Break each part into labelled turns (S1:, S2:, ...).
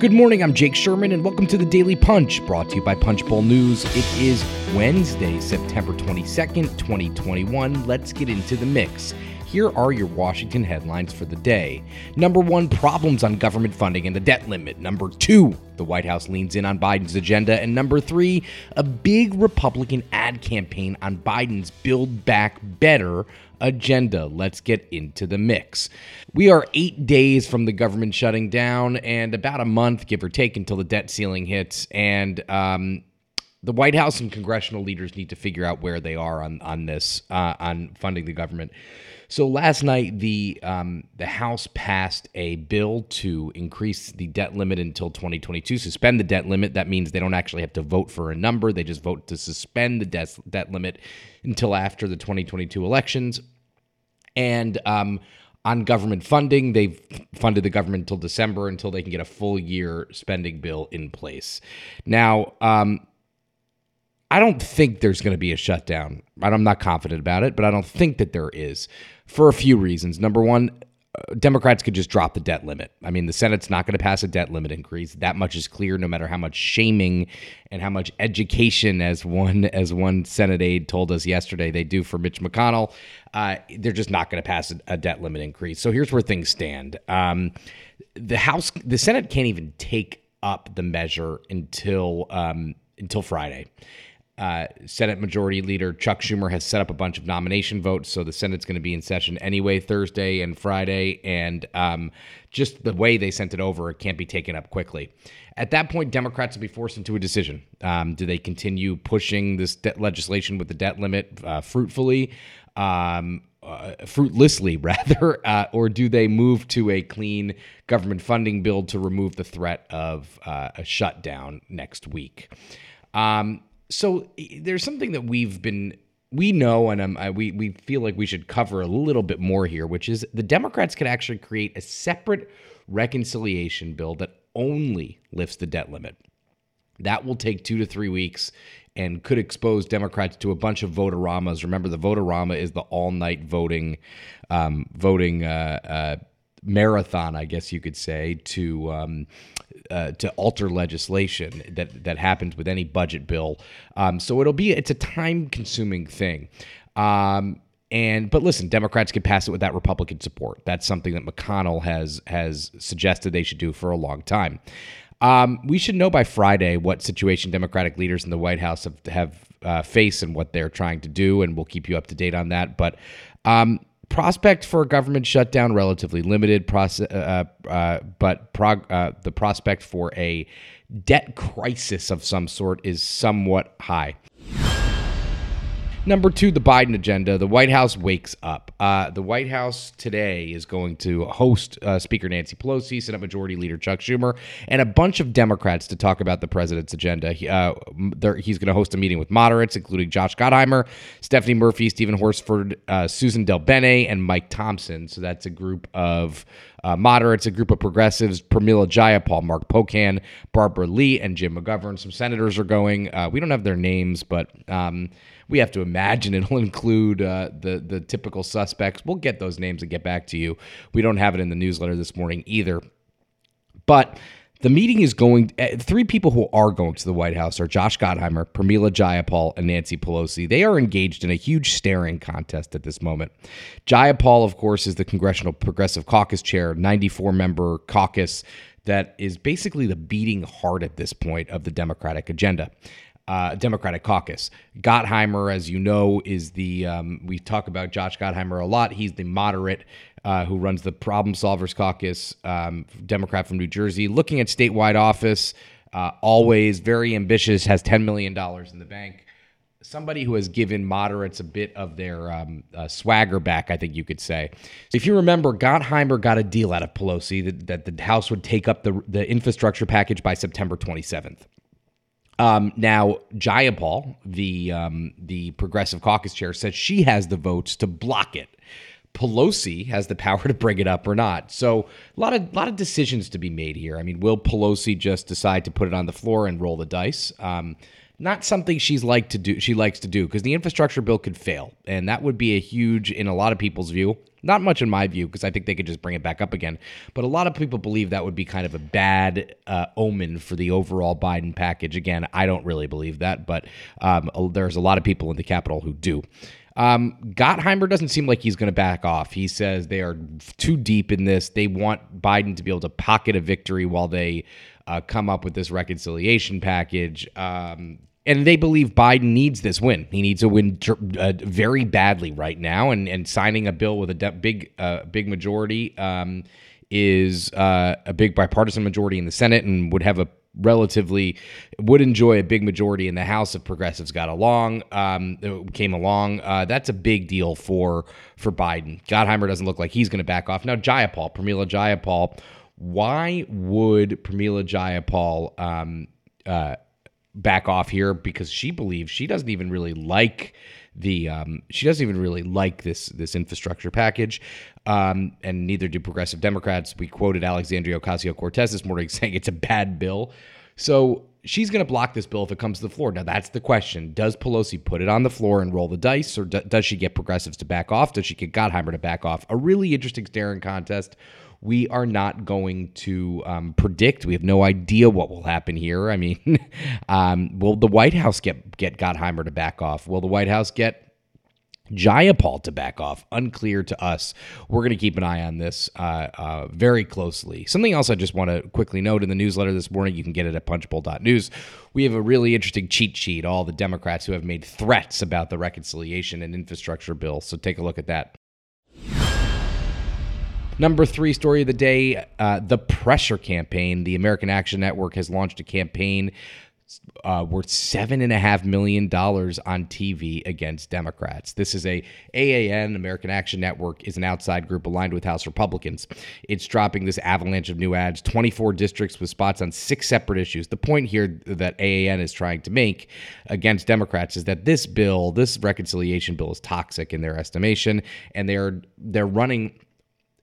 S1: Good morning, I'm Jake Sherman, and welcome to the Daily Punch, brought to you by Punchbowl News. It is Wednesday, September 22nd, 2021. Let's get into the mix. Here are your Washington headlines for the day. Number one, problems on government funding and the debt limit. Number two, the White House leans in on Biden's agenda. And number three, a big Republican ad campaign on Biden's Build Back Better agenda. Let's get into the mix. We are eight days from the government shutting down and about a month, give or take, until the debt ceiling hits. And, um, the White House and congressional leaders need to figure out where they are on on this uh, on funding the government. So last night, the um, the House passed a bill to increase the debt limit until 2022. Suspend the debt limit. That means they don't actually have to vote for a number. They just vote to suspend the debt debt limit until after the 2022 elections. And um, on government funding, they've funded the government until December until they can get a full year spending bill in place. Now. Um, I don't think there's going to be a shutdown. I'm not confident about it, but I don't think that there is for a few reasons. Number one, Democrats could just drop the debt limit. I mean, the Senate's not going to pass a debt limit increase. That much is clear. No matter how much shaming and how much education, as one as one Senate aide told us yesterday, they do for Mitch McConnell, uh, they're just not going to pass a, a, debt limit increase. So here's where things stand. Um, the House, the Senate can't even take up the measure until um, until Friday. Uh, Senate Majority Leader Chuck Schumer has set up a bunch of nomination votes, so the Senate's going to be in session anyway Thursday and Friday, and um, just the way they sent it over, it can't be taken up quickly. At that point, Democrats will be forced into a decision: um, Do they continue pushing this legislation with the debt limit uh, fruitfully? Um, uh, fruitlessly, rather, uh, or do they move to a clean government funding bill to remove the threat of uh, a shutdown next week? Um, so there's something that we've been we know and um, I, we we feel like we should cover a little bit more here, which is the Democrats could actually create a separate reconciliation bill that only lifts the debt limit. That will take two to three weeks and could expose Democrats to a bunch of voteramas. Remember, the voterama is the all-night voting, um, voting uh, uh, marathon, I guess you could say, to um, uh, to alter legislation that that happens with any budget bill. Um, so it'll be it's a time consuming thing. Um, and but listen, Democrats can pass it without Republican support. That's something that McConnell has has suggested they should do for a long time. Um, we should know by Friday what situation Democratic leaders in the White House have have uh, faced and what they're trying to do, and we'll keep you up to date on that. But um, prospect for a government shutdown relatively limited, process, uh, uh, but prog- uh, the prospect for a debt crisis of some sort is somewhat high. Number two, the Biden agenda. The White House wakes up. Uh, the White House today is going to host uh, Speaker Nancy Pelosi, Senate Majority Leader Chuck Schumer, and a bunch of Democrats to talk about the president's agenda. He, uh, he's going to host a meeting with moderates, including Josh Gottheimer, Stephanie Murphy, Stephen Horsford, uh, Susan DelBene, and Mike Thompson. So that's a group of uh, moderates, a group of progressives, Pramila Jayapal, Mark Pocan, Barbara Lee, and Jim McGovern. Some senators are going. Uh, we don't have their names, but um, we have to imagine it'll include uh, the the typical suspects. We'll get those names and get back to you. We don't have it in the newsletter this morning either, but. The meeting is going. Uh, three people who are going to the White House are Josh Gottheimer, Pramila Jayapal, and Nancy Pelosi. They are engaged in a huge staring contest at this moment. Jayapal, of course, is the Congressional Progressive Caucus chair, 94 member caucus that is basically the beating heart at this point of the Democratic agenda uh, Democratic caucus. Gottheimer, as you know, is the, um, we talk about Josh Gottheimer a lot. He's the moderate uh, who runs the Problem Solvers Caucus, um, Democrat from New Jersey, looking at statewide office, uh, always very ambitious, has $10 million in the bank. Somebody who has given moderates a bit of their um, uh, swagger back, I think you could say. If you remember, Gottheimer got a deal out of Pelosi that, that the House would take up the, the infrastructure package by September 27th. Um, now, Jayapal, the um, the Progressive Caucus chair, says she has the votes to block it. Pelosi has the power to bring it up or not. So a lot of lot of decisions to be made here. I mean, will Pelosi just decide to put it on the floor and roll the dice? Um, not something she's like to do she likes to do because the infrastructure bill could fail and that would be a huge in a lot of people's view not much in my view because i think they could just bring it back up again but a lot of people believe that would be kind of a bad uh, omen for the overall biden package again i don't really believe that but um, there's a lot of people in the capitol who do um, Gottheimer doesn't seem like he's going to back off. He says they are too deep in this. They want Biden to be able to pocket a victory while they uh, come up with this reconciliation package. Um, and they believe Biden needs this win. He needs a win uh, very badly right now, and and signing a bill with a de- big uh, big majority um, is uh, a big bipartisan majority in the Senate, and would have a relatively would enjoy a big majority in the House if progressives got along, um, came along. Uh, that's a big deal for for Biden. Gottheimer doesn't look like he's going to back off now. Jayapal, Pramila Jayapal. Why would Pramila Jayapal um, uh, back off here because she believes she doesn't even really like the um, she doesn't even really like this this infrastructure package, um, and neither do progressive Democrats. We quoted Alexandria Ocasio Cortez this morning saying it's a bad bill, so she's going to block this bill if it comes to the floor. Now that's the question: Does Pelosi put it on the floor and roll the dice, or do, does she get progressives to back off? Does she get Gottheimer to back off? A really interesting staring contest we are not going to um, predict. We have no idea what will happen here. I mean, um, will the White House get get Gottheimer to back off? Will the White House get Jayapal to back off. Unclear to us. We're going to keep an eye on this uh, uh, very closely. Something else I just want to quickly note in the newsletter this morning, you can get it at punchbowl.news. We have a really interesting cheat sheet, all the Democrats who have made threats about the reconciliation and infrastructure bill. So take a look at that. Number three story of the day uh, the pressure campaign. The American Action Network has launched a campaign uh, worth seven and a half million dollars on TV against Democrats. This is a AAN American Action Network is an outside group aligned with House Republicans. It's dropping this avalanche of new ads, 24 districts with spots on six separate issues. The point here that AAN is trying to make against Democrats is that this bill, this reconciliation bill, is toxic in their estimation, and they're they're running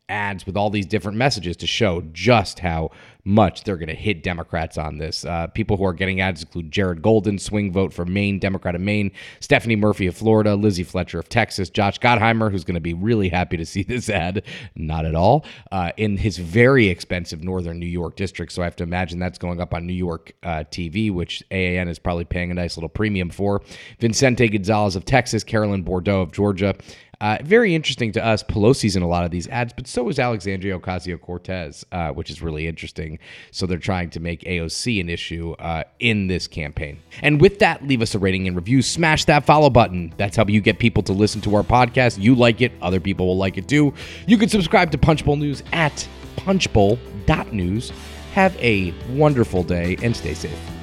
S1: ads with all these different messages to show just how much they're going to hit Democrats on this. Uh, people who are getting ads include Jared Golden, swing vote for Maine, Democrat of Maine, Stephanie Murphy of Florida, Lizzie Fletcher of Texas, Josh Gottheimer, who's going to be really happy to see this ad, not at all, uh, in his very expensive Northern New York district. So I have to imagine that's going up on New York uh, TV, which AAN is probably paying a nice little premium for. Vincente Gonzalez of Texas, Carolyn Bourdeaux of Georgia, uh, very interesting to us. Pelosi's in a lot of these ads, but so is Alexandria Ocasio Cortez, uh, which is really interesting. So they're trying to make AOC an issue uh, in this campaign. And with that, leave us a rating and review. Smash that follow button. That's how you get people to listen to our podcast. You like it, other people will like it too. You can subscribe to Punchbowl News at punchbowl.news. Have a wonderful day and stay safe.